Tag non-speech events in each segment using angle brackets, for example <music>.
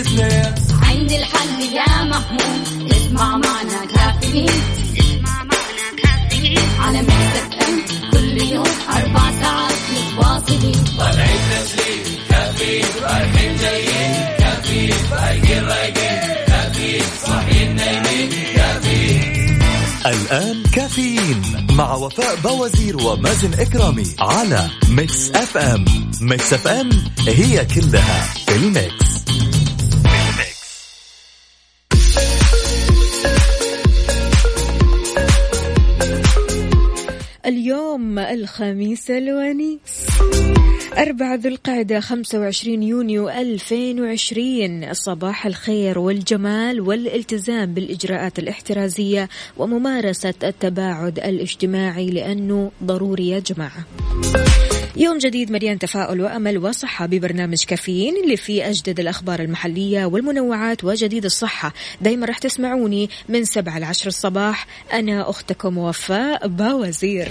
كل شيء اثنين عندي الحل يا محمود اسمع معنا كافيين. اسمع معنا كافيين على Mix FM كل يوم أربع ساعات متواصلين. طالعين تسليم كافيين رايحين جايين كافيين فايقين رايقين كافيين صاحيين نايمين كافيين الآن كافيين مع وفاء باوزير ومازن إكرامي على Mix FM Mix FM هي كلها في ال mix اليوم الخميس الونيس أربعة ذو القعدة 25 يونيو 2020 صباح الخير والجمال والالتزام بالإجراءات الاحترازية وممارسة التباعد الاجتماعي لأنه ضروري يا جماعة. يوم جديد مليان تفاؤل وأمل وصحة ببرنامج كافيين اللي فيه أجدد الأخبار المحلية والمنوعات وجديد الصحة. دايما راح تسمعوني من سبعة لعشر الصباح. أنا أختكم وفاء باوزير.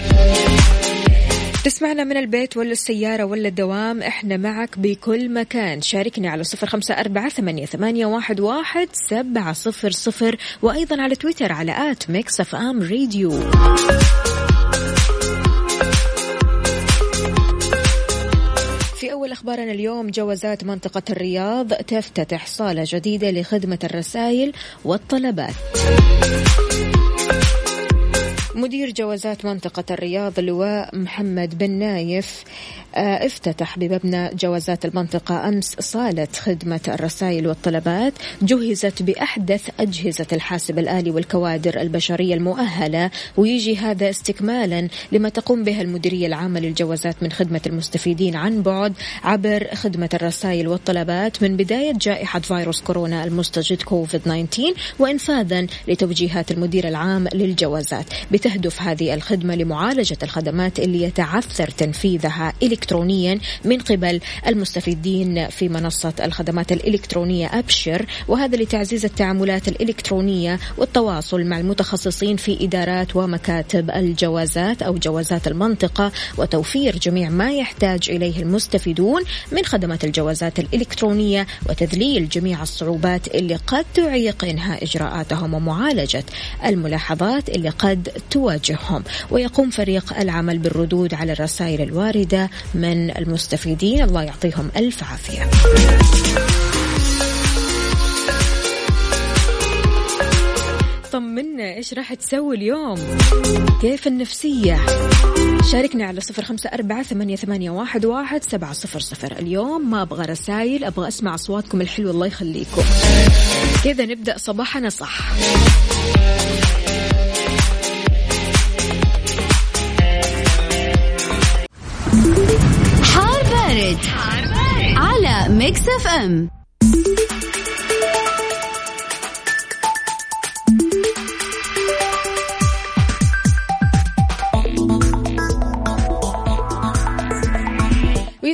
تسمعنا من البيت ولا السيارة ولا الدوام إحنا معك بكل مكان. شاركني على صفر خمسة أربعة ثمانية, ثمانية واحد, واحد سبعة صفر صفر. وأيضا على تويتر على at Mix FM Radio أول أخبارنا اليوم. جوازات منطقة الرياض تفتتح صالة جديدة لخدمة الرسائل والطلبات. مدير جوازات منطقة الرياض اللواء محمد بن نايف افتتح بمبنى جوازات المنطقة أمس صالة خدمة الرسائل والطلبات جهزت بأحدث أجهزة الحاسب الآلي والكوادر البشرية المؤهلة ويجي هذا استكمالا لما تقوم به المديرية العامة للجوازات من خدمة المستفيدين عن بعد عبر خدمة الرسائل والطلبات من بداية جائحة فيروس كورونا المستجد كوفيد 19 وإنفاذا لتوجيهات المدير العام للجوازات. بتهدف هذه الخدمة لمعالجة الخدمات اللي يتعثر تنفيذها إلكترونيا من قبل المستفيدين في منصة الخدمات الإلكترونية أبشر وهذا لتعزيز التعاملات الإلكترونية والتواصل مع المتخصصين في إدارات ومكاتب الجوازات أو جوازات المنطقة وتوفير جميع ما يحتاج إليه المستفيدون من خدمات الجوازات الإلكترونية وتذليل جميع الصعوبات اللي قد تعيق إنهاء إجراءاتهم ومعالجة الملاحظات اللي قد تواجههم. ويقوم فريق العمل بالردود على الرسائل الواردة من المستفيدين. الله يعطيهم ألف عافية. طمنا إيش راح تسوي اليوم؟ كيف النفسية؟ شاركنا على صفر خمسة أربعة ثمانية, ثمانية واحد, واحد سبعة صفر صفر. اليوم ما أبغى رسايل أبغى أسمع أصواتكم الحلوة. الله يخليكم. كذا نبدأ صباحنا صح. بارد. على Mix FM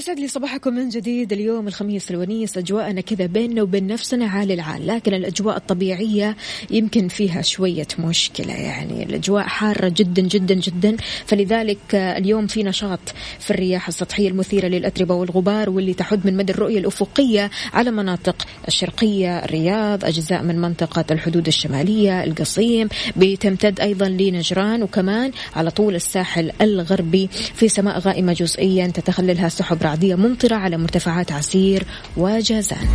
ويسعد لي صباحكم من جديد. اليوم الخميس الونيس أجواءنا كذا بيننا وبين نفسنا عال العال لكن الأجواء الطبيعية يمكن فيها شوية مشكلة. يعني الأجواء حارة جدا جدا جدا. فلذلك اليوم في نشاط في الرياح السطحية المثيرة للأتربة والغبار واللي تحد من مدى الرؤية الأفقية على مناطق الشرقية الرياض أجزاء من منطقة الحدود الشمالية القصيم. بتمتد أيضا لنجران وكمان على طول الساحل الغربي في سماء غائمة جزئيا تتخللها سحب رعدية ممطرة على مرتفعات عسير وجازان.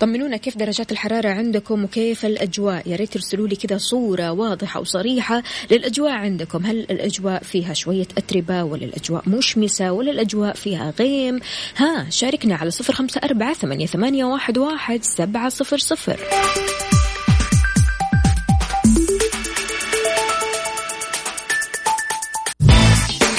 طمنونا كيف درجات الحرارة عندكم وكيف الأجواء؟ يا ريت ترسلوا لي كذا صورة واضحة وصريحة للأجواء عندكم. هل الأجواء فيها شوية أتربة ولا الأجواء مشمسة ولا الأجواء فيها غيم؟ ها شاركنا على صفر خمسة أربعة ثمانية, واحد سبعة صفر صفر.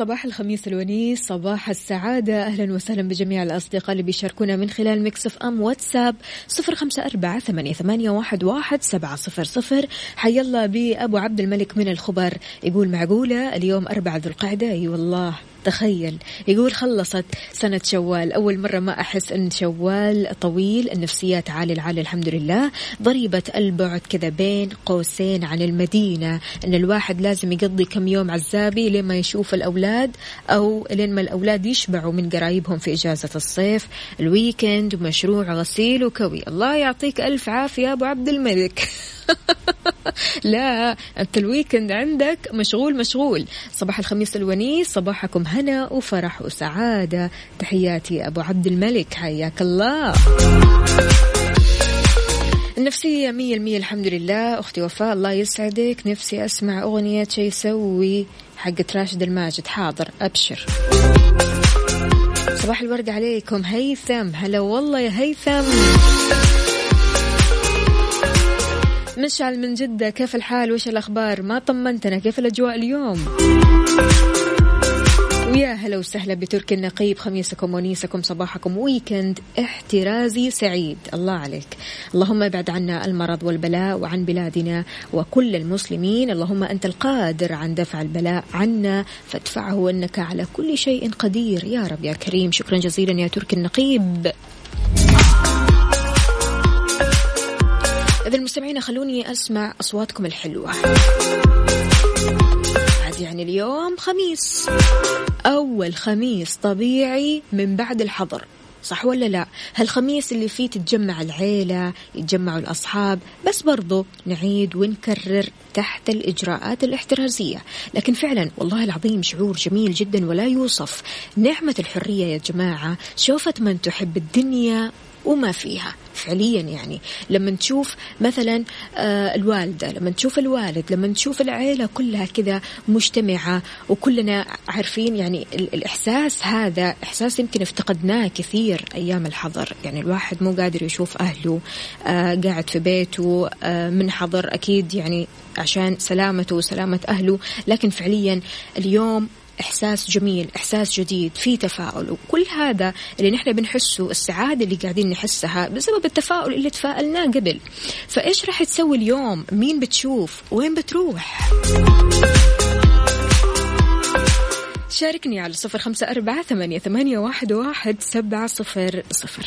صباح الخميس الونيس صباح السعادة. أهلا وسهلا بجميع الأصدقاء اللي بيشاركونا من خلال Mix FM واتساب صفر خمسة أربعة ثمانية, واحد, واحد سبعة صفر صفر. حي الله بأبو عبد الملك من الخبر. يقول معقولة اليوم أربعة ذو القعدة. أي والله تخيل. يقول خلصت سنة شوال. أول مرة ما أحس أن شوال طويل النفسيات عالي العالي الحمد لله. ضريبة البعد كذا بين قوسين عن المدينة أن الواحد لازم يقضي كم يوم عزابي لما يشوف الأولاد أو لين ما الأولاد يشبعوا من قرايبهم في إجازة الصيف. ال weekend ومشروع غسيل وكوي. الله يعطيك ألف عافية أبو عبد الملك. <laughs> <laughs> لا أنت ال weekend عندك مشغول مشغول. صباح الخميس الونيس صباحكم هنا وفرح وسعادة. تحياتي أبو عبد الملك حياك الله. النفسية مية المية الحمد لله. أختي وفاء الله يسعدك. نفسي أسمع أغنية شي يسوي حقت راشد الماجد. حاضر أبشر. صباح الورد عليكم هيثم. هلا والله يا هيثم. مشعل من جدة كيف الحال؟ وش الأخبار؟ ما طمنتنا كيف الأجواء اليوم؟ ويا هلا وسهلا بتركي النقيب خميسكم ونيسكم صباحكم ويكند. احترازي سعيد الله عليك. اللهم ابعد عنا المرض والبلاء وعن بلادنا وكل المسلمين. اللهم أنت القادر عن دفع البلاء عنا فادفعه أنك على كل شيء قدير. يا رب يا كريم. شكرا جزيلا يا تركي النقيب. إذا المستمعين خلوني أسمع أصواتكم الحلوة. عاد يعني اليوم خميس. أول خميس طبيعي من بعد الحظر صح ولا لا؟ هالخميس اللي فيه تتجمع العيلة يتجمعوا الأصحاب بس برضو نعيد ونكرر تحت الإجراءات الاحترازية. لكن فعلا والله العظيم شعور جميل جدا ولا يوصف. نعمة الحرية يا جماعة شوفت من تحب الدنيا وما فيها. فعليا يعني. لما تشوف مثلا آه، الوالدة لما تشوف الوالد لما تشوف العيلة كلها كذا مجتمعة وكلنا عارفين يعني الإحساس هذا إحساس يمكن افتقدناه كثير أيام الحظر. يعني الواحد مو قادر يشوف أهله آه، قاعد في بيته آه، من حظر أكيد يعني عشان سلامته وسلامة أهله. لكن فعليا اليوم إحساس جميل إحساس جديد في تفاؤل. وكل هذا اللي نحن بنحسه السعادة اللي قاعدين نحسها بسبب التفاؤل اللي تفائلناه قبل. فإيش راح تسوي اليوم؟ مين بتشوف؟ وين بتروح؟ شاركني على صفر خمسة أربعة ثمانية, واحد, واحد سبعة صفر صفر.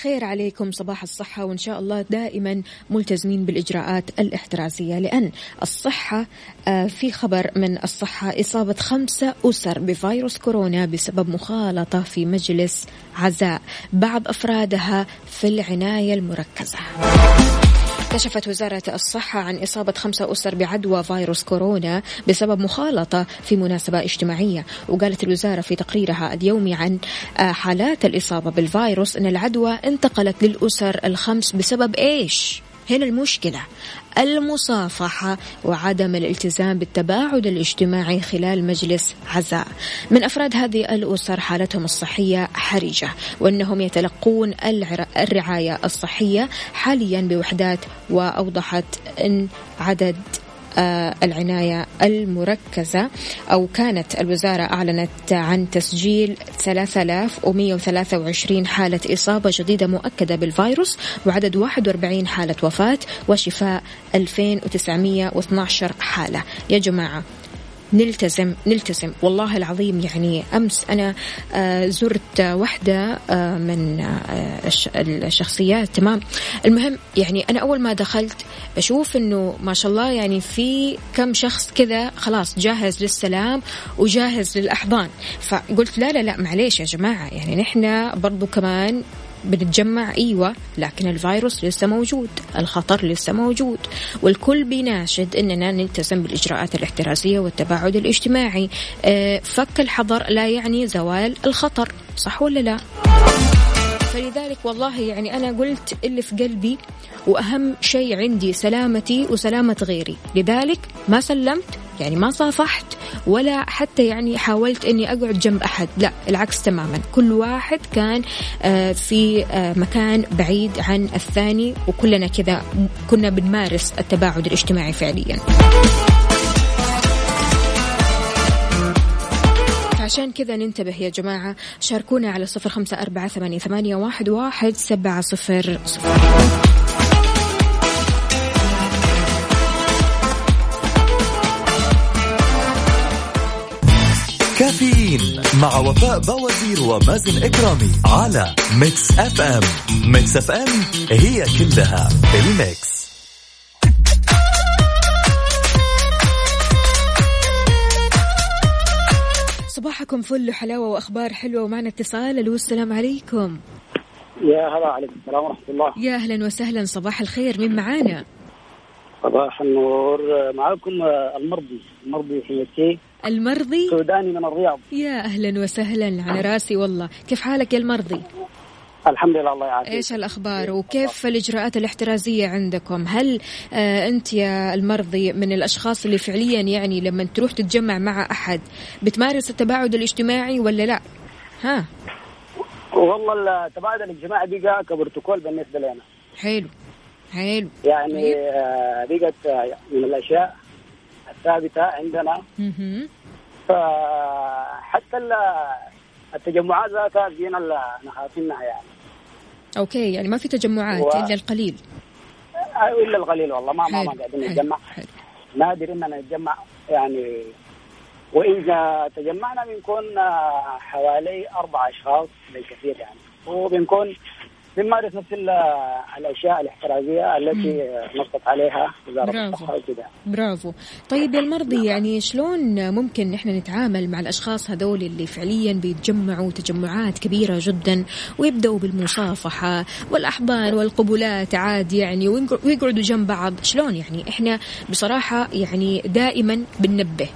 الخير عليكم صباح الصحة وإن شاء الله دائما ملتزمين بالإجراءات الاحترازية. لأن الصحة آه، في خبر من الصحة إصابة خمسة أسر بفيروس كورونا بسبب مخالطة في مجلس عزاء. بعض أفرادها في العناية المركزة. كشفت وزارة الصحة عن إصابة خمسة أسر بعدوى فيروس كورونا بسبب مخالطة في مناسبة اجتماعية وقالت الوزارة في تقريرها اليومي عن آه، حالات الإصابة بالفيروس أن العدوى انتقلت للأسر الخمس بسبب إيش؟ هنا المشكلة المصافحة وعدم الالتزام بالتباعد الاجتماعي خلال مجلس عزاء. من أفراد هذه الأسر حالتهم الصحية حرجة وأنهم يتلقون الرعاية الصحية حاليا بوحدات وأوضحت أن عدد العناية المركزة أو كانت الوزارة أعلنت عن تسجيل 3123 حالة إصابة جديدة مؤكدة بالفيروس وعدد 41 حالة وفاة وشفاء 2912 حالة. يا جماعة نلتزم نلتزم. والله العظيم يعني أمس أنا آه، زرت واحدة آه، من آه، الشخصيات تمام. المهم يعني أنا أول ما دخلت أشوف إنه ما شاء الله يعني في كم شخص كذا خلاص جاهز للسلام وجاهز للأحضان. فقلت لا لا لا معليش يا جماعة يعني نحن برضو كمان بنتجمع إيوه لكن الفيروس لسه موجود الخطر لسه موجود والكل بيناشد إننا نلتزم بالإجراءات الاحترازية والتباعد الاجتماعي. آه، فك الحظر لا يعني زوال الخطر صح ولا لا؟ فلذلك والله يعني أنا قلت اللي في قلبي وأهم شيء عندي سلامتي وسلامة غيري. لذلك ما سلمت يعني ما صافحت ولا حتى يعني حاولت إني أقعد جنب أحد. لا العكس تماما. كل واحد كان آه، في آه، مكان بعيد عن الثاني وكلنا كذا كنا بنمارس التباعد الاجتماعي فعليا. عشان كذا ننتبه يا جماعة شاركونا على صفر خمسة أربعة ثمانية, واحد سبعة صفر صفر. كافيين مع وفاء بوازير ومازن إكرامي على Mix FM Mix FM هي كلها ال mix. صباحكم فل وحلاوة وأخبار حلوة ومعنا اتصال. ألو السلام عليكم. يا هلا عليكم. السلام ورحمة الله. يا أهلا وسهلا. صباح الخير. مين معانا؟ صباح النور. معكم المرضي. المرضي حياتي المرضي؟ سوداني من الرياض. يا أهلا وسهلا على رأسي والله. كيف حالك يا المرضي؟ الحمد لله الله يعافيك. إيش الأخبار؟ وكيف الإجراءات الاحترازية عندكم؟ هل آه أنت يا المرضي من الأشخاص اللي فعليا يعني لما تروح تتجمع مع أحد بتمارس التباعد الاجتماعي ولا لا؟ ها؟ والله التباعد الاجتماعي بقى كبروتوكول بالنسبة لنا. حلو. حلو. يعني طيب. آه بقت آه، من الأشياء الثابته عندنا. فحتى ال- التجمعات ذاتها فينا نخافينها يعني. أوكي يعني ما في تجمعات و- إلا القليل. آه، إلا القليل والله ما ما, ما قاعدين نتجمع. نادر إننا نتجمع يعني. وإذا تجمعنا بنكون آه، حوالي أربع أشخاص بالكثير يعني. وبنكون بنمارس نفس ال- الأشياء الاحترازية التي نصت عليها وزارة. الصحة وكذا برافو. طيب يا المرضي يعني شلون ممكن نحن نتعامل مع الأشخاص هذول اللي فعليا بيتجمعوا تجمعات كبيرة جدا ويبدأوا بالمصافحة والأحضان والقبلات عادي يعني ويقعدوا جنب بعض؟ شلون يعني إحنا بصراحة يعني دائما بننبه؟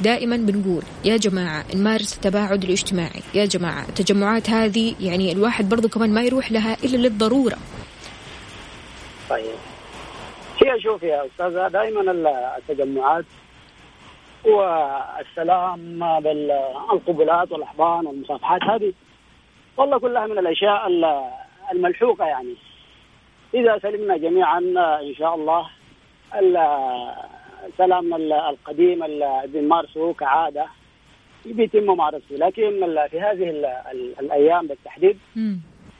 دائما بنقول يا جماعة نمارس التباعد الاجتماعي. يا جماعة التجمعات هذه يعني الواحد برضو كمان ما يروح لها إلا للضرورة. طيب. هي شوف يا أستاذة دائما التجمعات والسلام بالقبلات والأحضان والمصافحات هذه والله كلها من الأشياء ال- الملحوقة يعني. إذا سلمنا جميعا إن شاء الله ال- سلامنا ال- القديم اللي بنمارسه كعادة بيتم ممارسته. لكن في هذه ال- ال- الأيام بالتحديد.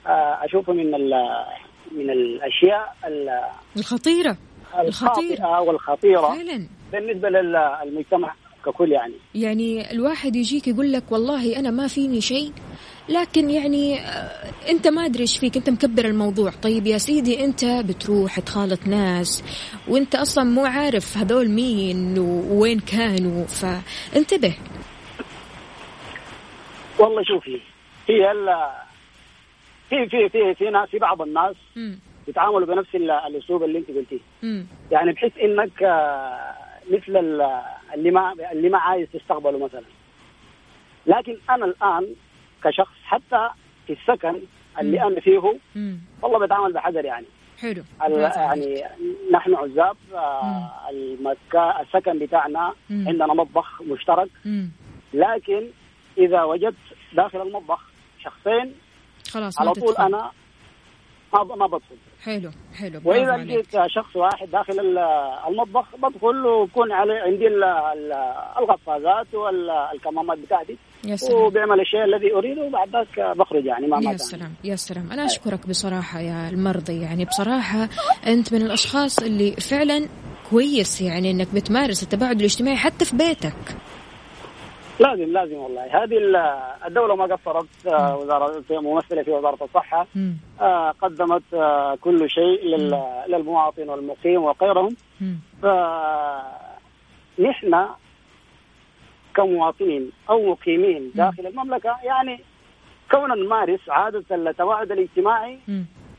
آه، اشوفه من ال- من الأشياء ال- الخطيرة. الخطيرة. الخاطئة والخطيرة فعلا. بالنسبة للمجتمع ككل يعني. يعني الواحد يجيك يقول لك والله أنا ما فيني شيء لكن يعني آه، أنت ما أدري إيش فيك أنت مكبر الموضوع طيب يا سيدي أنت بتروح تخالط ناس وأنت أصلا مو عارف هذول مين ووين كانوا فانتبه والله شوفي هي في في في في ناس في بعض الناس مم. بيتعاملوا بنفس ال- الأسلوب اللي أنت قلتيه. يعني بحيث إنك آه، مثل ال- اللي ما اللي ما عايز تستقبله مثلا لكن أنا الآن كشخص حتى في السكن اللي أنا فيه مم. والله بتعامل بحذر يعني حلو. يعني نحن عزاب آه، المكا السكن بتاعنا مم. عندنا مطبخ مشترك مم. لكن إذا وجدت داخل المطبخ شخصين خلاص على طول تدخل. أنا ما بدخل حلو حلو وإذا. لقيت شخص واحد داخل ال- المطبخ بدخل ويكون علي عندي ال- ال- القفازات والكمامات بتاعتي يا سلام. وبيعمل الشيء الذي أريده وبعد ذاك بخرج يعني ما يا. سلام يا سلام. أنا أشكرك بصراحة يا المرضي. يعني بصراحة أنت من الأشخاص اللي فعلا كويس يعني أنك بتمارس التباعد الاجتماعي حتى في بيتك. لازم لازم والله. هذه ال- الدولة ما قصرت آه، وزاره ممثلة في وزارة الصحة. مم. آه، قدمت آه، كل شيء لل- للمواطن والمقيم وغيرهم. فنحن كمواطنين أو مقيمين داخل المملكة. يعني كوننا نمارس عادة التواعد الاجتماعي.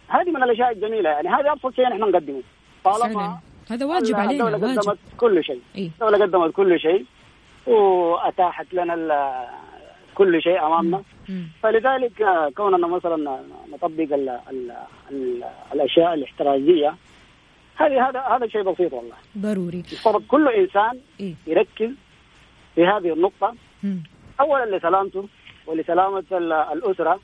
هذه من الأشياء الجميلة. يعني هذا أبسط شيء نحن نقدمه. طالما هذا واجب علينا الدولة واجب. قدمت كل شيء. إيه. الدولة قدمت كل شيء وأتاحت لنا كل شيء أمامنا. مم. فلذلك آه، كوننا مثلا نطبق ال ال ال الأشياء الاحترازية هذه هذا هذا شيء بسيط والله. ضروري. يفترض كل إنسان إيه؟ يركز في هذه النقطة. مم. اولا لسلامته ولسلامة ال- الأسرة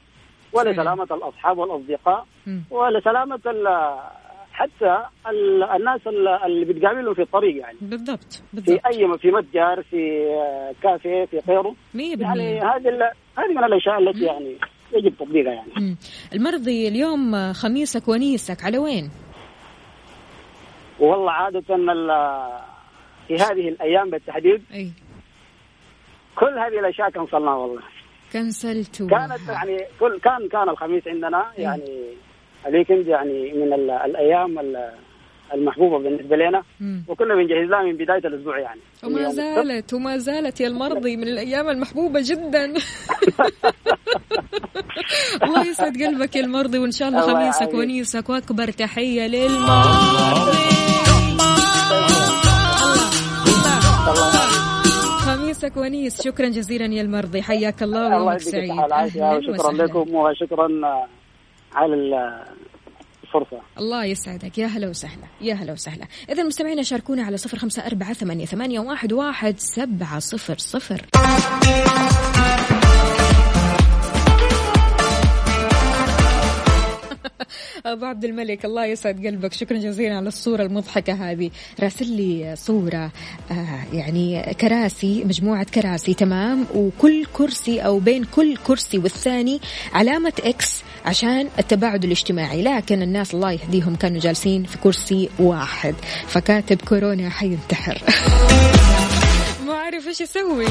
ولسلامة الأصحاب والأصدقاء مم. ولسلامة ال- حتى ال- الناس ال- اللي بتقابلهم في الطريق يعني. بالضبط في بالضبط. أي في متجر في آه، كافيه في غيره. يعني هذه هذه من الأشياء التي يعني يجب تطبيقها يعني. مم. المرضي اليوم خميسك ونيسك على وين؟ والله عادة في هذه الأيام بالتحديد أي. كل هذه الأشياء كنسلناها والله. كنسلتوا كانت يعني كل كان كان الخميس عندنا يعني الويكند يعني من ال- الأيام ال- المحبوبة بالنسبة لنا. وكنا بنجهز لها من بداية الأسبوع يعني. وما السبت. زالت وما زالت يا المرضي من الأيام المحبوبة جدا. <laughs> الله يسعد قلبك يا المرضي وإن شاء الله الله خميسك. ونيسك وأكبر تحية للمرضي. خميسك ونيس شكرا جزيلا يا المرضي. حياك الله الله ويومك سعيد. وشكرا وسهلاً. لكم وشكرا على ال- الفرصة. الله يسعدك. يا هلا وسهلا. يا هلا وسهلا. إذا مستمعينا شاركونا على صفر خمسة أربعة ثمانية, ثمانية واحد, واحد سبعة صفر صفر. أبو عبد الملك الله يسعد قلبك. شكرا جزيلا على الصورة المضحكة هذه. راسل لي صورة آه يعني كراسي مجموعة كراسي تمام؟ وكل كرسي أو بين كل كرسي والثاني علامة إكس عشان التباعد الاجتماعي. لكن الناس الله يهديهم كانوا جالسين في كرسي واحد. فكاتب كورونا حينتحر. <laughs> ما أعرف إيش أسوي.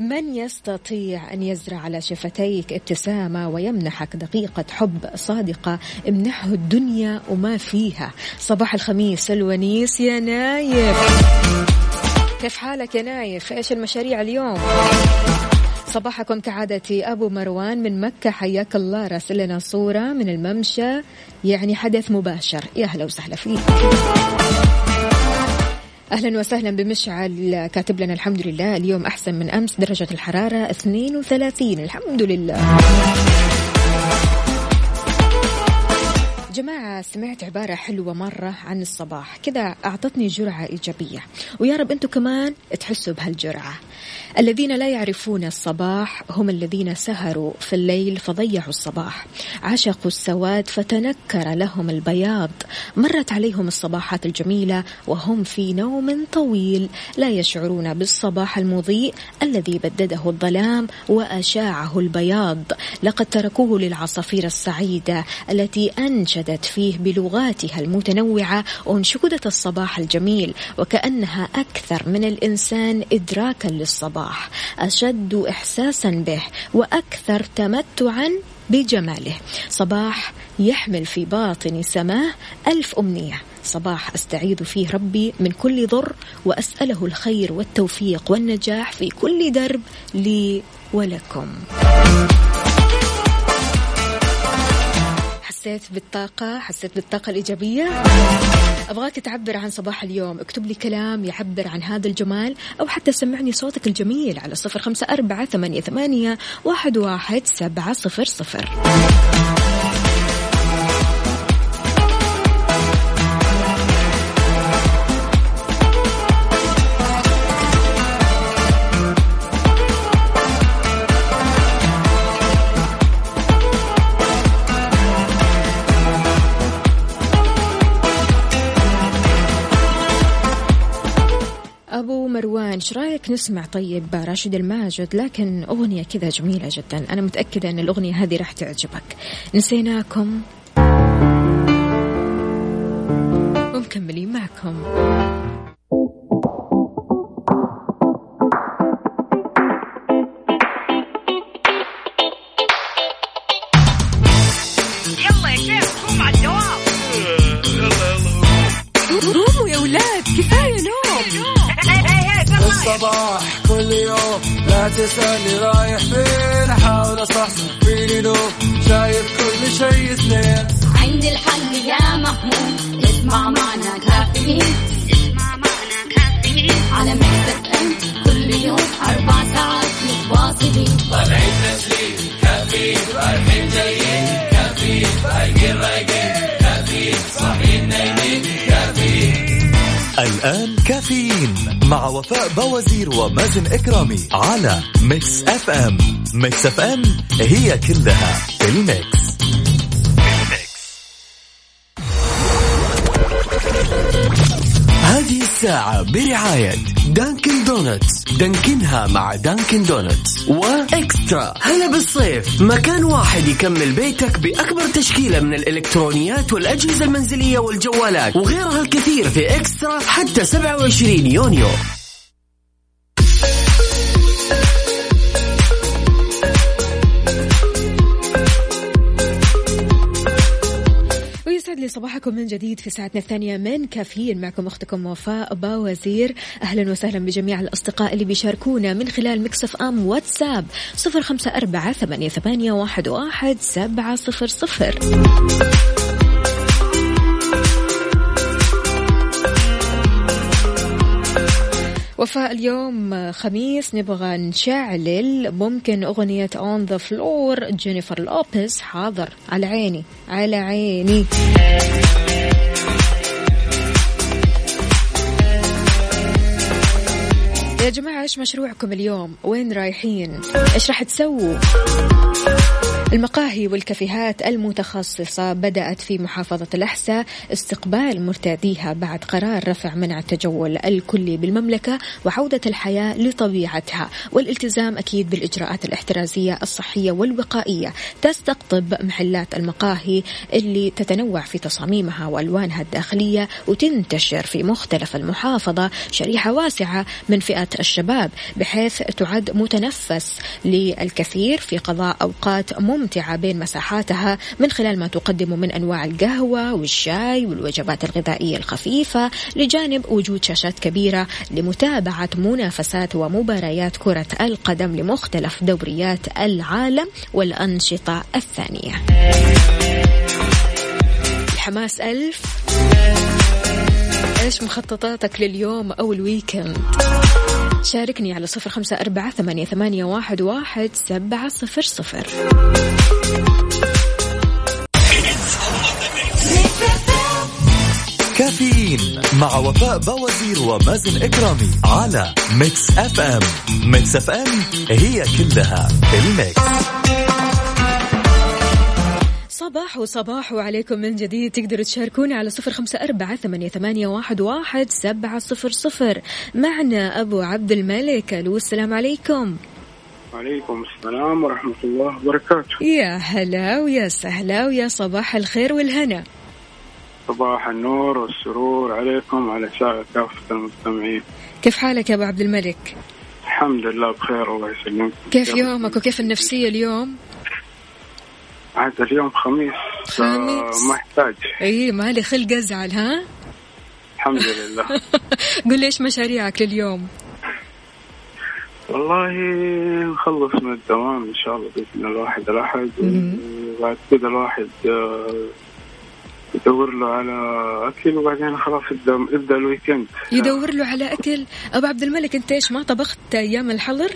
من يستطيع أن يزرع على شفتيك ابتسامة ويمنحك دقيقة حب صادقة؟ امنحه الدنيا وما فيها. صباح الخميس الونيس يا نايف. كيف حالك يا نايف؟ إيش المشاريع اليوم؟ صباحكم كعادتي أبو مروان من مكة. حياك الله. راسل لنا صورة من الممشى. يعني حدث مباشر. يا أهلا وسهلا فيك. أهلا وسهلا بمشعل. كاتب لنا الحمد لله اليوم أحسن من أمس درجة الحرارة 32 الحمد لله. جماعة سمعت عبارة حلوة مرة عن الصباح. كذا أعطتني جرعة إيجابية. ويا رب أنتم كمان تحسوا بهالجرعة. الذين لا يعرفون الصباح هم الذين سهروا في الليل فضيعوا الصباح. عشقوا السواد فتنكر لهم البياض. مرت عليهم الصباحات الجميلة وهم في نوم طويل. لا يشعرون بالصباح المضيء الذي بدده الظلام وأشاعه البياض. لقد تركوه للعصافير السعيدة التي أنشدت فيه بلغاتها المتنوعة أنشودة الصباح الجميل وكأنها أكثر من الإنسان إدراكا للصباح. أشد إحساسا به وأكثر تمتعا بجماله. صباح يحمل في باطن سماه ألف أمنية. صباح أستعيذ فيه ربي من كل ضر وأسأله الخير والتوفيق والنجاح في كل درب لي ولكم. حسيت بالطاقة حسيت بالطاقة الإيجابية؟ أبغاك تعبر عن صباح اليوم اكتب لي كلام يعبر عن هذا الجمال أو حتى سمعني صوتك الجميل على صفر خمسة أربعة ثمانية, ثمانية واحد, واحد سبعة صفر صفر. مروان إيش رأيك نسمع؟ طيب راشد الماجد لكن أغنية كذا جميلة جدا. أنا متأكدة أن الأغنية هذه راح تعجبك. نسيناكم. ومكملين معكم. اثنين عندي الحل يا محمود. اسمع معنا كافيين. اسمع معنا كافيين. على Mix FM كل يوم أربع ساعات متواصلين. طالعين تسليم كافيين رايحين جايين كافيين رايقين رايقين كافيين صاحيين نايمين كافيين الآن كافيين مع وفاء بوازير ومازن إكرامي على Mix FM Mix FM هي كلها ال mix. برعاية Dunkin' Donuts دانكنها مع Dunkin' Donuts و eXtra. هلا بالصيف. مكان واحد يكمل بيتك بأكبر تشكيلة من الإلكترونيات والأجهزة المنزلية والجوالات وغيرها الكثير في eXtra حتى 27 يونيو. لي صباحكم من جديد في ساعتنا الثانية من كافيين. معكم أختكم وفاء باوزير. أهلا وسهلا بجميع الأصدقاء اللي بيشاركونا من خلال Mix FM واتساب. صفر خمسة أربعة ثمانية, واحد سبعة صفر صفر. وفاء اليوم خميس نبغى نشعلل ممكن أغنية On the Floor جينيفر لوبيز حاضر على عيني على عيني. يا جماعة إيش مشروعكم اليوم؟ وين رايحين؟ إيش راح تسووا؟ المقاهي والكافيهات المتخصصة بدأت في محافظة الأحساء استقبال مرتاديها بعد قرار رفع منع التجول الكلي بالمملكة وعودة الحياة لطبيعتها. والالتزام أكيد بالإجراءات الاحترازية الصحية والوقائية تستقطب محلات المقاهي اللي تتنوع في تصاميمها وألوانها الداخلية وتنتشر في مختلف المحافظة. شريحة واسعة من فئة الشباب بحيث تعد متنفس للكثير في قضاء أوقات ممتعة بين مساحاتها من خلال ما تقدم من أنواع القهوة والشاي والوجبات الغذائية الخفيفة لجانب وجود شاشات كبيرة لمتابعة منافسات ومباريات كرة القدم لمختلف دوريات العالم والأنشطة الثانية. الحماس ألف. إيش مخططاتك لليوم أو ال weekend؟ شاركني على صفر خمسة أربعة ثمانية, واحد, واحد سبعة صفر صفر. كافيين مع وفاء بوازير ومازن إكرامي على Mix FM Mix FM هي كلها ال mix. صباح وصباح وعليكم من جديد. تقدروا تشاركونا على صفر خمسة أربعة ثمانية, ثمانية واحد, واحد سبعة صفر صفر. معنا أبو عبد الملك. ألو السلام عليكم. وعليكم السلام ورحمة الله وبركاته. يا هلا ويا سهلا ويا صباح الخير والهنا. صباح النور والسرور عليكم وعلى سائر كافة المستمعين. كيف حالك يا أبو عبد الملك؟ الحمد لله بخير الله يسلمك. كيف يومك وكيف النفسية اليوم؟ عاد اليوم خميس خميس. ما يحتاج اي مالي خلق أزعل ها؟ الحمد لله. <laughs> قل لي إيش مشاريعك لليوم؟ والله نخلص من الدوام إن شاء الله بإذن الواحد الاحد. وبعد كذا الواحد آه، يدور له على أكل وبعدين خلاص يبدا يبدأ الويكند. يدور له على أكل. أبو عبد الملك أنت إيش ما طبخت أيام الحظر؟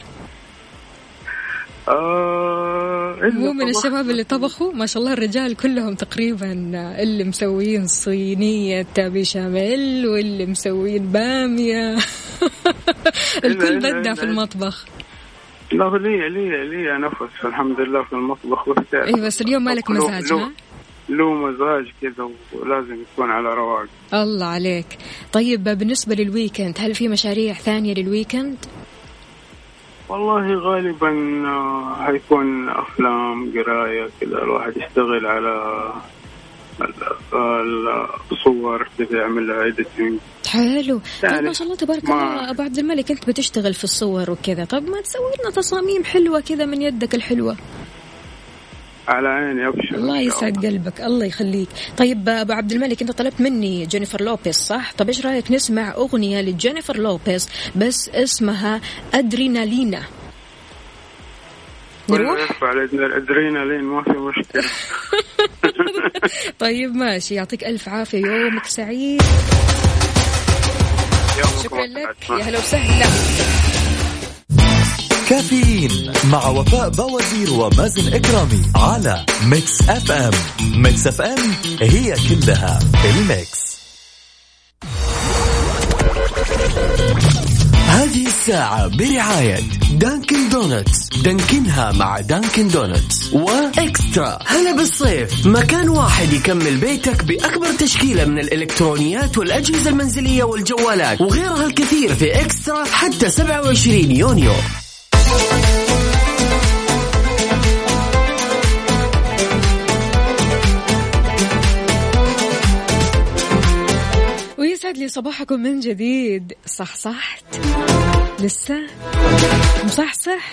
آه مو من. الشباب اللي طبخوا؟ ما شاء الله الرجال كلهم تقريبا اللي مسوين صينية بشاميل واللي مسوين بامية. <laughs> الكل بدع في المطبخ. لا هو لي لي لي نفس الحمد لله في المطبخ. بس اي بس اليوم مالك مزاج ها؟ له مزاج كذا ولازم يكون على رواق. الله عليك. طيب بالنسبة لل weekend هل في مشاريع ثانية لل weekend والله غالبا حيكون أفلام قراية كذا الواحد يشتغل على ال- الصور كذا يعمل لها editing حلو. طيب يعني ما شاء الله تبارك الله أبو عبد الملك أنت بتشتغل في الصور وكذا. طب ما تسوي لنا تصاميم حلوة كذا من يدك الحلوة. على عيني أبشر الله يسعد قلبك الله يخليك. طيب أبو عبد الملك أنت طلبت مني جينيفر لوبيز صح؟ طب إيش رأيك نسمع أغنية لجينيفر لوبيز بس اسمها Adrenalina؟ نروح؟ يرفع الأدرينالين ما في مشكلة. <laughs> طيب ماشي. يعطيك ألف عافية. يومك سعيد. شكرا لك. يا هلا وسهلا. كافيين مع وفاء بوازير ومازن إكرامي على Mix FM. Mix FM هي كلها ال mix. هذه الساعة برعاية Dunkin' Donuts. دانكنها مع Dunkin' Donuts. و eXtra. هلا بالصيف. مكان واحد يكمل بيتك بأكبر تشكيلة من الإلكترونيات والأجهزة المنزلية والجوالات. وغيرها الكثير في eXtra حتى 27 يونيو. ويسعد لي صباحكم من جديد. صح صحت لسه؟ صح صح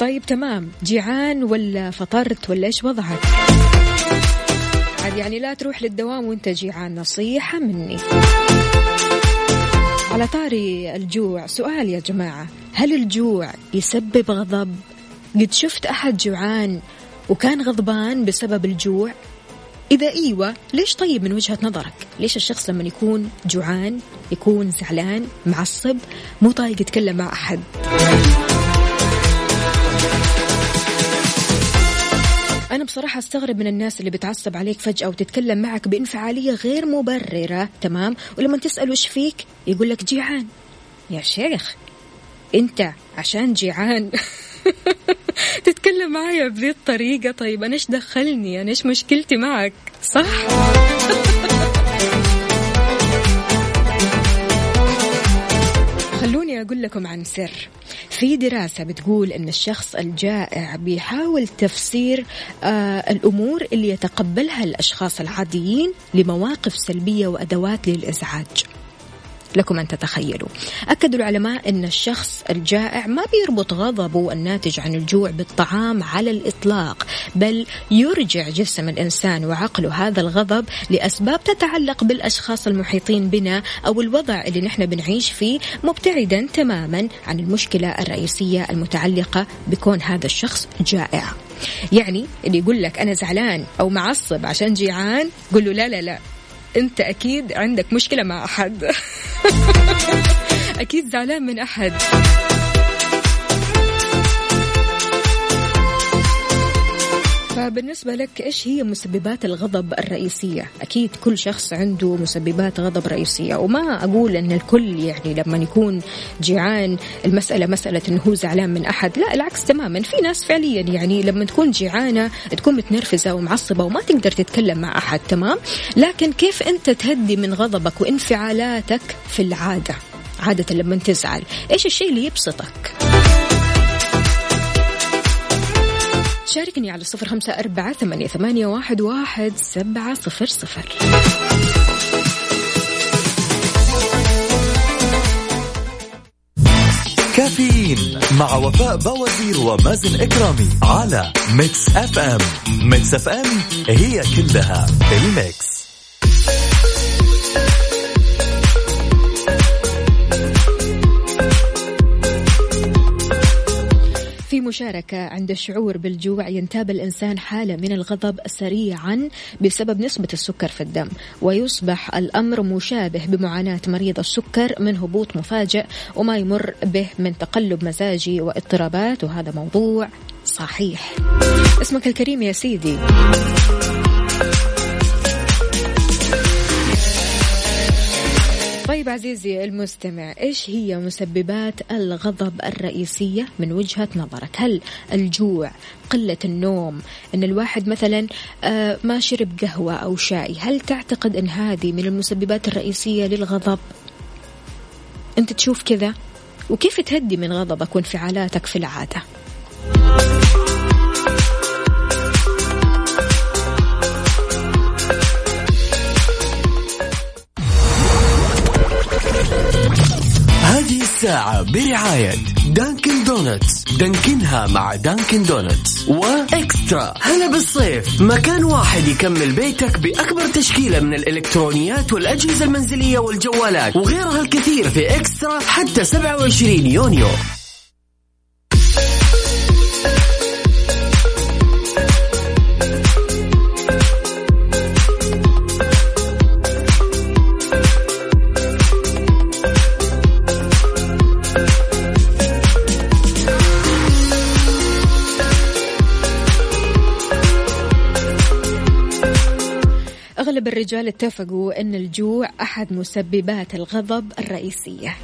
طيب تمام. جيعان ولا فطرت ولا إيش وضعك؟ عاد يعني لا تروح للدوام وأنت جيعان نصيحة مني. على طاري الجوع سؤال يا جماعة هل الجوع يسبب غضب؟ قد شفت أحد جوعان وكان غضبان بسبب الجوع؟ إذا إيوة ليش طيب من وجهة نظرك؟ ليش الشخص لما يكون جوعان يكون زعلان معصب مو طايق يتكلم مع أحد؟ أنا بصراحة أستغرب من الناس اللي بتعصب عليك فجأة وتتكلم معك بانفعالية غير مبررة. تمام؟ ولما تسأل وش فيك يقول لك جيعان. يا شيخ أنت عشان جيعان. <laughs> تتكلم معايا بذي الطريقة؟ طيب أنا إيش دخلني؟ أنا إيش مشكلتي معك؟ صح؟ <laughs> أقول لكم عن سر. في دراسة بتقول أن الشخص الجائع بيحاول تفسير آه الأمور اللي يتقبلها الأشخاص العاديين لمواقف سلبية وأدوات للإزعاج. لكم أن تتخيلوا. أكدوا العلماء أن الشخص الجائع ما بيربط غضبه الناتج عن الجوع بالطعام على الإطلاق بل يرجع جسم الإنسان وعقله هذا الغضب لأسباب تتعلق بالأشخاص المحيطين بنا أو الوضع اللي نحن بنعيش فيه مبتعدا تماما عن المشكلة الرئيسية المتعلقة بكون هذا الشخص جائع. يعني اللي يقول لك أنا زعلان أو معصب عشان جيعان قل له لا لا لا. انت أكيد عندك مشكلة مع أحد. <laughs> أكيد زعلان من أحد. فبالنسبة لك إيش هي مسببات الغضب الرئيسية؟ أكيد كل شخص عنده مسببات غضب رئيسية وما أقول أن الكل يعني لما يكون جيعان المسألة مسألة أنه هو زعلان من أحد لا العكس تماما في ناس فعليا يعني لما تكون جيعانة تكون متنرفزة ومعصبة وما تقدر تتكلم مع أحد تمام لكن كيف أنت تهدي من غضبك وانفعالاتك في العادة عادة لما تزعل إيش الشيء اللي يبسطك؟ شاركني على صفر خمسة أربعة ثمانية, واحد, سبعة صفر صفر. كافيين مع وفاء بوازير ومازن إكرامي على Mix FM. Mix FM هي كلها ال mix. في مشاركة عند الشعور بالجوع ينتاب الإنسان حالة من الغضب سريعا بسبب نسبة السكر في الدم ويصبح الأمر مشابه بمعاناة مريض السكر من هبوط مفاجئ وما يمر به من تقلب مزاجي واضطرابات وهذا موضوع صحيح. اسمك الكريم يا سيدي. طيب عزيزي المستمع إيش هي مسببات الغضب الرئيسية من وجهة نظرك؟ هل الجوع قلة النوم إن الواحد مثلا آه، ما شرب قهوة أو شاي هل تعتقد إن هذه من المسببات الرئيسية للغضب؟ أنت تشوف كذا؟ وكيف تهدي من غضبك وانفعالاتك في العادة؟ الساعة برعاية Dunkin' Donuts دانكنها مع Dunkin' Donuts و eXtra. هلا بالصيف. مكان واحد يكمل بيتك بأكبر تشكيلة من الإلكترونيات والأجهزة المنزلية والجوالات. وغيرها الكثير في eXtra حتى 27 يونيو. الرجال اتفقوا أن الجوع أحد مسببات الغضب الرئيسية.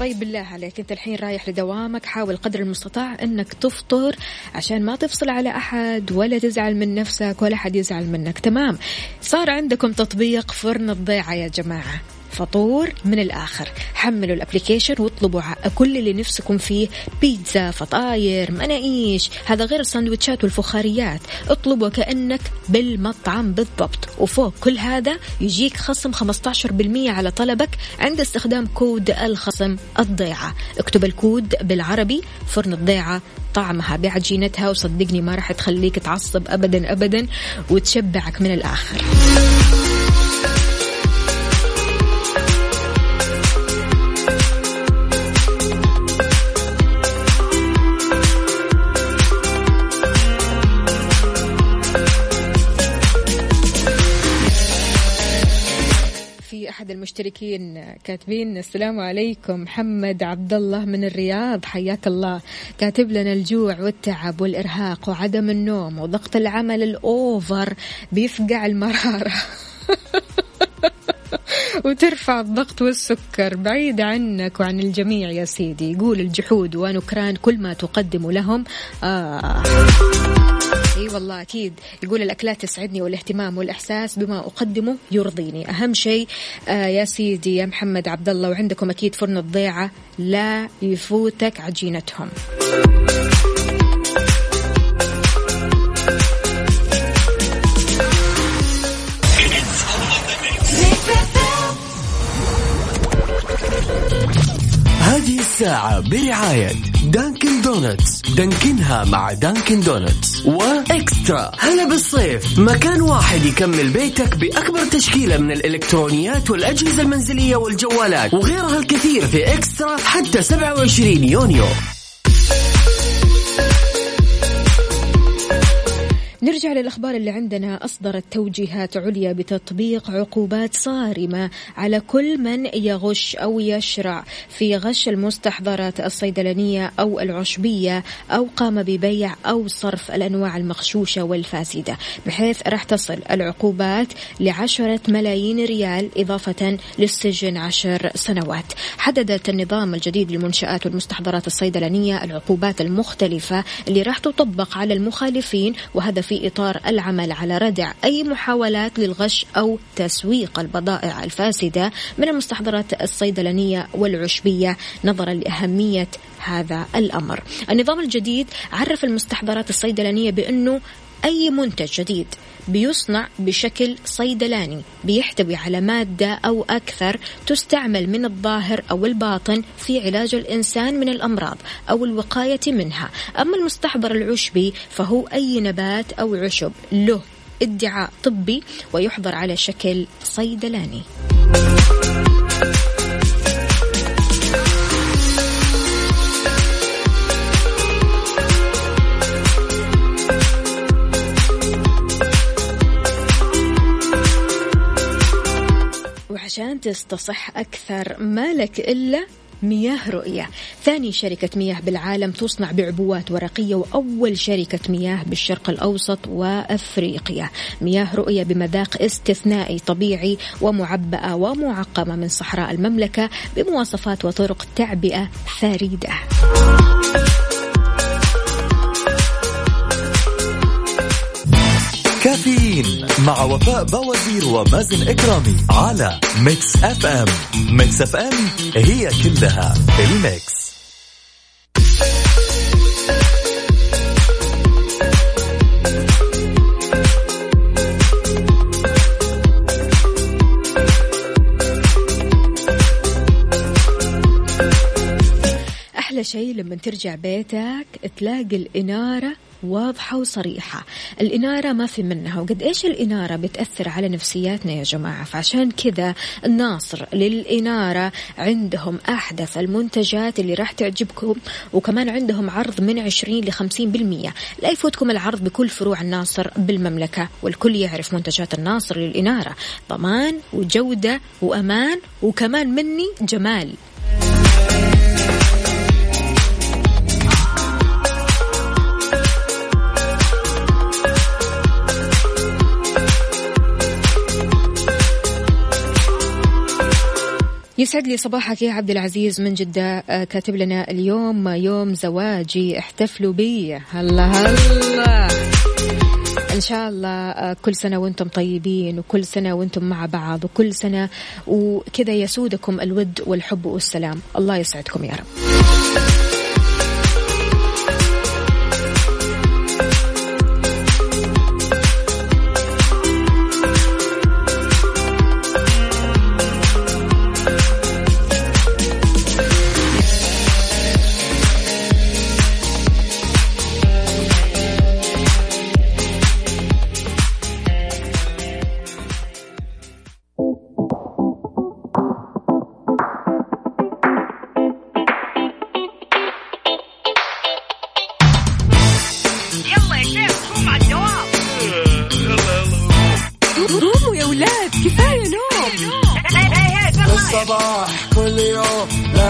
طيب بالله عليك أنت الحين رايح لدوامك حاول قدر المستطاع إنك تفطر عشان ما تفصل على أحد ولا تزعل من نفسك ولا حد يزعل منك. تمام صار عندكم تطبيق فرن الضيعة يا جماعة. فطور من الآخر. حملوا ال application واطلبوا كل اللي نفسكم فيه. بيتزا فطاير مناقيش. هذا غير السندوتشات والفخاريات. اطلبوا كأنك بالمطعم بالضبط. وفوق كل هذا يجيك خصم 15% على طلبك عند استخدام كود الخصم الضيعة. اكتب الكود بالعربي فرن الضيعة. طعمها بعجينتها. وصدقني ما راح تخليك تعصب أبدا أبدا وتشبعك من الآخر. أحد المشتركين كاتبين السلام عليكم محمد عبد الله من الرياض حياك الله. كاتب لنا الجوع والتعب والإرهاق وعدم النوم وضغط العمل الأوفر بيفقع المرارة. <laughs> وترفع الضغط والسكر. بعيد عنك وعن الجميع يا سيدي. يقول الجحود ونكران كل ما تقدم لهم. آه. إي والله أكيد يقول الأكلات تسعدني والاهتمام والإحساس بما أقدمه يرضيني. أهم شيء آه يا سيدي يا محمد عبد الله وعندكم أكيد فرن الضيعة لا يفوتك عجينتهم. الساعة برعاية Dunkin' Donuts. دانكنها مع Dunkin' Donuts. و eXtra. هلا بالصيف. مكان واحد يكمل بيتك بأكبر تشكيلة من الإلكترونيات والأجهزة المنزلية والجوالات. وغيرها الكثير في eXtra حتى 27 يونيو. نرجع للأخبار اللي عندنا. أصدرت توجيهات عليا بتطبيق عقوبات صارمة على كل من يغش أو يشرع في غش المستحضرات الصيدلانية أو العشبية أو قام ببيع أو صرف الأنواع المغشوشة والفاسدة بحيث راح تصل العقوبات لعشرة ملايين ريال إضافة للسجن عشر سنوات. حددت النظام الجديد للمنشآت والمستحضرات الصيدلانية العقوبات المختلفة اللي راح تطبق على المخالفين وهذا في إطار العمل على ردع أي محاولات للغش أو تسويق البضائع الفاسدة من المستحضرات الصيدلانية والعشبية نظرا لأهمية هذا الأمر. النظام الجديد عرف المستحضرات الصيدلانية بأنه أي منتج جديد بيصنع بشكل صيدلاني بيحتوي على مادة أو أكثر تستعمل من الظاهر أو الباطن في علاج الإنسان من الأمراض أو الوقاية منها. أما المستحضر العشبي فهو أي نبات أو عشب له ادعاء طبي ويحضر على شكل صيدلاني. عشان تستصح أكثر ما لك إلا مياه رؤية. ثاني شركة مياه بالعالم تصنع بعبوات ورقية وأول شركة مياه بالشرق الأوسط وأفريقيا. مياه رؤية بمذاق استثنائي طبيعي ومعبأة ومعقمة من صحراء المملكة بمواصفات وطرق تعبئة فريدة. كافيين مع وفاء بوازير ومازن إكرامي على Mix FM. Mix FM هي كلها ال Mix. أحلى شيء لما ترجع بيتك تلاقي الإنارة واضحة وصريحة. الإنارة ما في منها وقد إيش الإنارة بتأثر على نفسياتنا يا جماعة؟ فعشان كذا الناصر للإنارة عندهم أحدث المنتجات اللي راح تعجبكم وكمان عندهم عرض من 20 ل 50% لا يفوتكم العرض بكل فروع الناصر بالمملكة والكل يعرف منتجات الناصر للإنارة. ضمان وجودة وأمان وكمان مني جمال. يسعد لي صباحك يا عبد العزيز من جدة آه، كاتب لنا اليوم يوم زواجي احتفلوا بي. هلا هلا. إن شاء الله آه، كل سنة وأنتم طيبين وكل سنة وأنتم مع بعض وكل سنة وكذا يسودكم الود والحب والسلام. الله يسعدكم يا رب.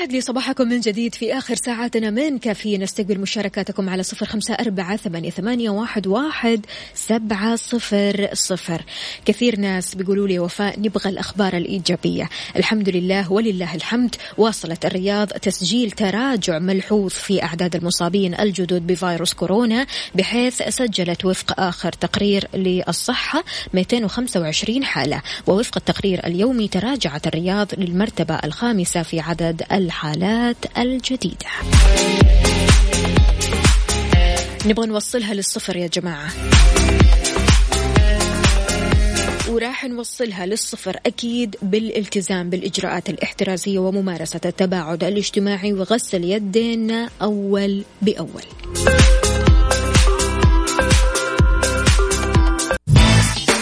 ويسعد لي صباحكم من جديد في آخر ساعاتنا من كافيين. نستقبل مشاركاتكم على صفر خمسة أربعة ثمانية, واحد سبعة صفر صفر. كثير ناس بيقولوا لي وفاء نبغى الأخبار الإيجابية. الحمد لله ولله الحمد. واصلت الرياض تسجيل تراجع ملحوظ في أعداد المصابين الجدد بفيروس كورونا بحيث سجلت وفق آخر تقرير للصحة 225 حالة. ووفق التقرير اليومي تراجعت الرياض للمرتبة الخامسة في عدد الحالات الجديدة. نبغى نوصلها للصفر يا جماعة. وراح نوصلها للصفر أكيد بالالتزام بالإجراءات الاحترازية وممارسة التباعد الاجتماعي وغسل يدينا أول بأول.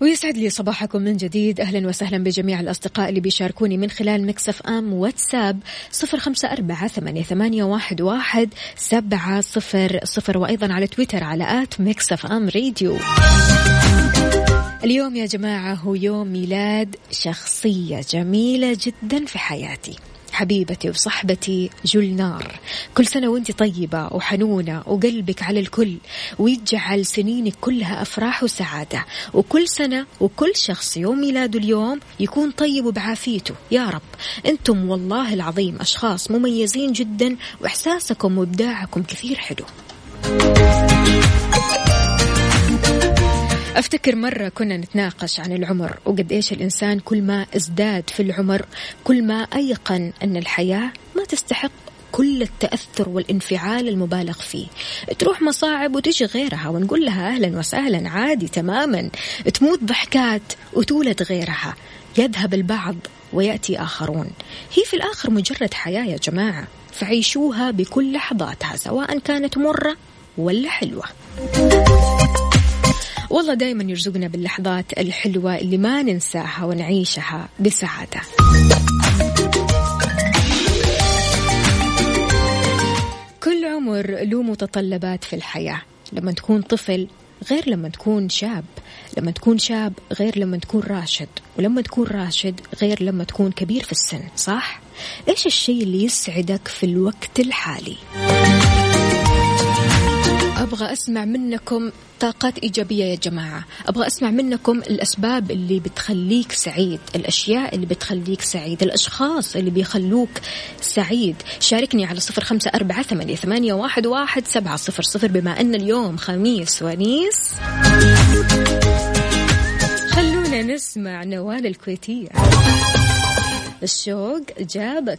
ويسعد لي صباحكم من جديد. أهلا وسهلا بجميع الأصدقاء اللي بيشاركوني من خلال Mix FM واتساب صفر خمسة أربعة ثمانية, واحد, واحد سبعة صفر صفر وأيضا على تويتر على at Mix FM Radio. اليوم يا جماعة هو يوم ميلاد شخصية جميلة جدا في حياتي. حبيبتي وصحبتي جولنار. كل سنة وانت طيبة وحنونة وقلبك على الكل ويجعل سنينك كلها أفراح وسعادة. وكل سنة وكل شخص يوم ميلاده اليوم يكون طيب وبعافيته. يا رب. أنتم والله العظيم أشخاص مميزين جدا وإحساسكم وإبداعكم كثير حلو. أفتكر مرة كنا نتناقش عن العمر وقد إيش الإنسان كل ما ازداد في العمر كل ما أيقن أن الحياة ما تستحق كل التأثر والانفعال المبالغ فيه. تروح مصاعب وتجي غيرها ونقول لها أهلا وسهلا عادي تماما. تموت ضحكات وتولد غيرها. يذهب البعض ويأتي آخرون. هي في الآخر مجرد حياة يا جماعة. فعيشوها بكل لحظاتها سواء كانت مرة ولا حلوة. والله دايما يرزقنا باللحظات الحلوة اللي ما ننساها ونعيشها بسعادة كل عمر له متطلبات في الحياة لما تكون طفل غير لما تكون شاب لما تكون شاب غير لما تكون راشد ولما تكون راشد غير لما تكون كبير في السن صح؟ إيش الشيء اللي يسعدك في الوقت الحالي؟ أبغى أسمع منكم طاقات إيجابية يا جماعة. أبغى أسمع منكم الأسباب اللي بتخليك سعيد الأشياء اللي بتخليك سعيد الأشخاص اللي بيخلوك سعيد. شاركني على صفر خمسة أربعة ثمانية, ثمانية واحد, واحد سبعة صفر صفر بما أن اليوم خميس ونيس. خلونا نسمع نوال الكويتية. الشوق جابك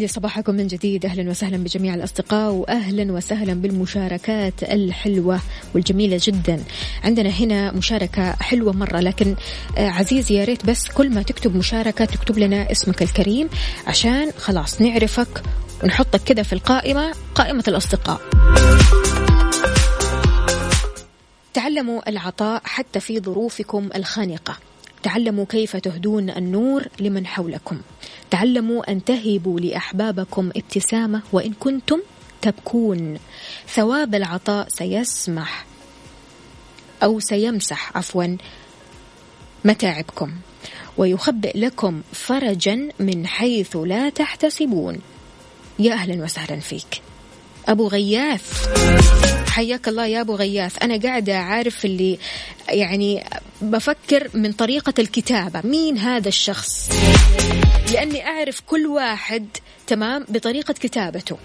لي صباحكم من جديد. أهلا وسهلا بجميع الأصدقاء واهلا وسهلا بالمشاركات الحلوة والجميلة جدا. عندنا هنا مشاركة حلوة مرة لكن آه، عزيزي يا ريت بس كل ما تكتب مشاركة تكتب لنا اسمك الكريم عشان خلاص نعرفك ونحطك كده في القائمة قائمة الأصدقاء. تعلموا العطاء حتى في ظروفكم الخانقة. تعلموا كيف تهدون النور لمن حولكم. تعلموا أن تهبوا لأحبابكم ابتسامة وإن كنتم تبكون. ثواب العطاء سيسمح أو سيمسح عفوا متاعبكم. ويخبئ لكم فرجا من حيث لا تحتسبون. يا أهلا وسهلا فيك. أبو غياث. حياك الله يا أبو غياث. أنا قاعدة عارف اللي يعني بفكر من طريقة الكتابة. مين هذا الشخص؟ لأني أعرف كل واحد تمام بطريقة كتابته.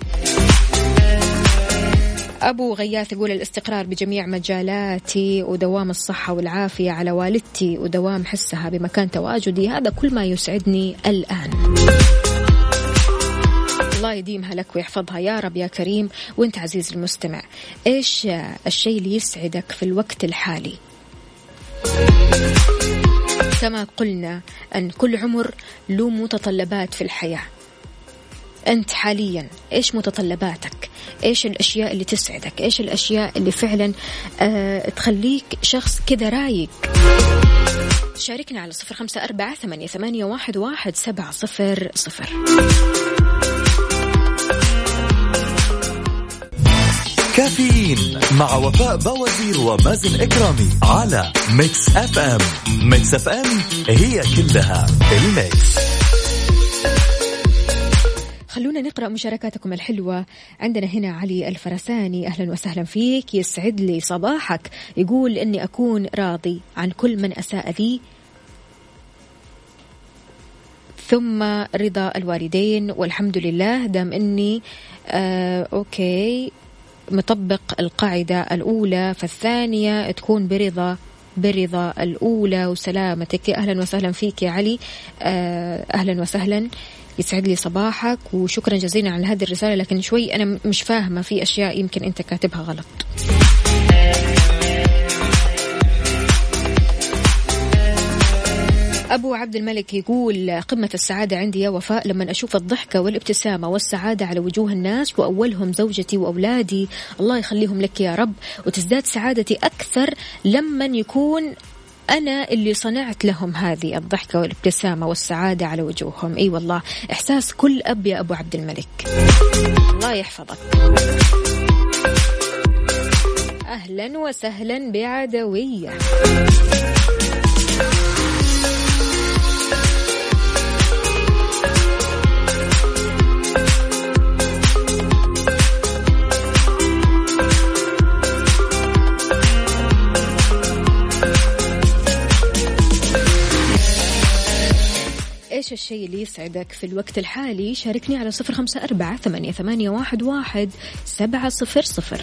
أبو غياث يقول الاستقرار بجميع مجالاتي ودوام الصحة والعافية على والدتي ودوام حسها بمكان تواجدي. هذا كل ما يسعدني الآن. يديمها لك ويحفظها. يا رب يا كريم. وانت عزيز المستمع إيش الشيء اللي يسعدك في الوقت الحالي؟ كما قلنا أن كل عمر له متطلبات في الحياة. أنت حاليا إيش متطلباتك؟ إيش الأشياء اللي تسعدك؟ إيش الأشياء اللي فعلا آه تخليك شخص كذا رايق؟ شاركنا على صفر خمسة أربعة ثمانية, ثمانية واحد, واحد سبعة صفر صفر. كافيين مع وفاء بوازير ومازن إكرامي على Mix FM. Mix FM هي كلها ال Mix. خلونا نقرأ مشاركاتكم الحلوة. عندنا هنا علي الفرساني أهلا وسهلا فيك. يسعد لي صباحك. يقول إني أكون راضي عن كل من أساء لي ثم رضا الوالدين. والحمد لله دام إني آه أوكي. مطبق القاعدة الأولى فالثانية تكون برضا برضا الأولى. وسلامتك. أهلا وسهلا فيك يا علي. آه، أهلا وسهلا. يسعد لي صباحك. وشكرا جزيلا على هذه الرسالة لكن شوي أنا مش فاهمة في أشياء يمكن أنت كاتبها غلط. أبو عبد الملك يقول قمة السعادة عندي يا وفاء لما أشوف الضحكة والابتسامة والسعادة على وجوه الناس وأولهم زوجتي وأولادي الله يخليهم لك يا رب. وتزداد سعادتي أكثر لما يكون أنا اللي صنعت لهم هذه الضحكة والابتسامة والسعادة على وجوههم. أي والله إحساس كل أب يا أبو عبد الملك. الله يحفظك. أهلا وسهلا بعدوية. الشيء اللي يسعدك في الوقت الحالي؟ شاركني على صفر خمسة أربعة ثمانية, ثمانية واحد, واحد سبعة صفر صفر.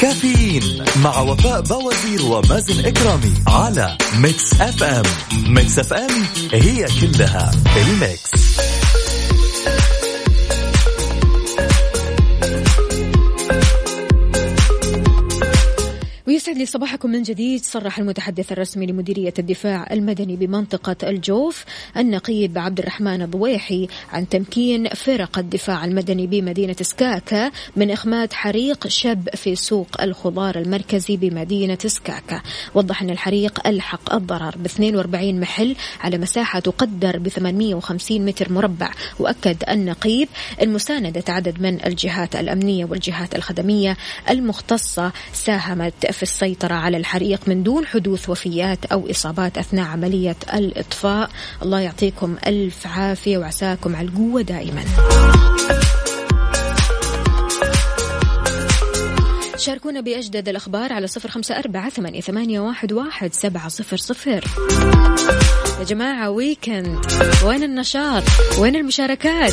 كافيين مع وفاء بوازير ومازن إكرامي على Mix FM. Mix FM هي كلها ال Mix. ويسعد لي صباحكم من جديد. صرح المتحدث الرسمي لمديرية الدفاع المدني بمنطقة الجوف النقيب عبد الرحمن الضويحي عن تمكين فرق الدفاع المدني بمدينة سكاكا من إخماد حريق شب في سوق الخضار المركزي بمدينة سكاكا. وضح أن الحريق ألحق الضرر ب 42 محل على مساحة تقدر ب 850 متر مربع. وأكد النقيب أن مساندة عدد من الجهات الأمنية والجهات الخدمية المختصة ساهمت في السيطرة على الحريق من دون حدوث وفيات أو إصابات أثناء عملية الإطفاء. الله يعطيكم ألف عافية وعساكم على القوة دائما. شاركونا بأجدد الأخبار على صفر خمسة أربعة ثمانية, واحد سبعة صفر صفر. يا جماعة ويكند وين النشاط؟ وين المشاركات؟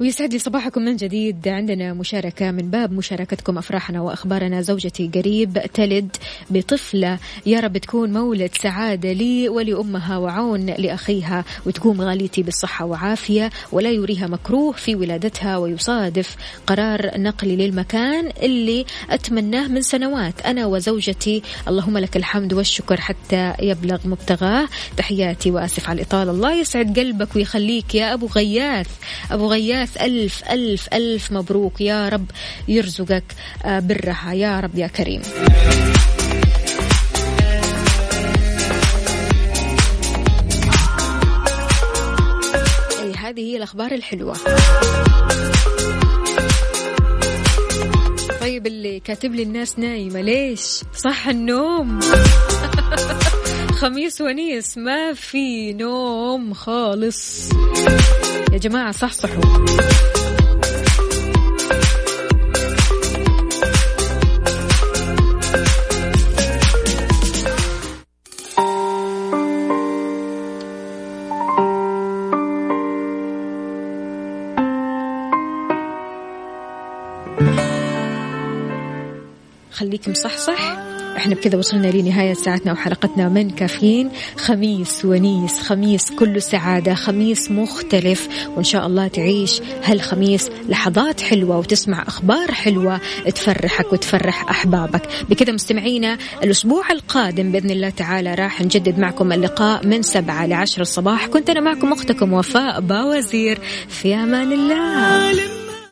ويسعد لي صباحكم من جديد. عندنا مشاركة من باب مشاركتكم أفراحنا وأخبارنا. زوجتي قريب تلد بطفلة. يا رب تكون مولد سعادة لي ولأمها وعون لأخيها وتقوم غاليتي بالصحة وعافية ولا يريها مكروه في ولادتها ويصادف قرار نقلي للمكان اللي أتمناه من سنوات. أنا وزوجتي اللهم لك الحمد والشكر حتى يبلغ مبتغاه. تحياتي وآسف على الإطالة. الله يسعد قلبك ويخليك يا أبو غياث. أبو غياث ألف ألف ألف مبروك. يا رب يرزقك آه، برها. يا رب يا كريم. هذه هي الأخبار الحلوة. طيب اللي كاتب لي الناس نايمة ليش؟ صح النوم. <laughs> خميس ونيس ما في نوم خالص. يا جماعة صحصحوا. إحنا بكذا وصلنا لنهاية ساعتنا وحلقتنا من كافيين. خميس ونيس خميس كله سعادة خميس مختلف. وإن شاء الله تعيش هالخميس لحظات حلوة وتسمع أخبار حلوة تفرحك وتفرح أحبابك. بكذا مستمعينا الأسبوع القادم بإذن الله تعالى راح نجدد معكم اللقاء من سبعة لعشر الصباح. كنت أنا معكم أختكم وفاء باوزير. في أمان الله.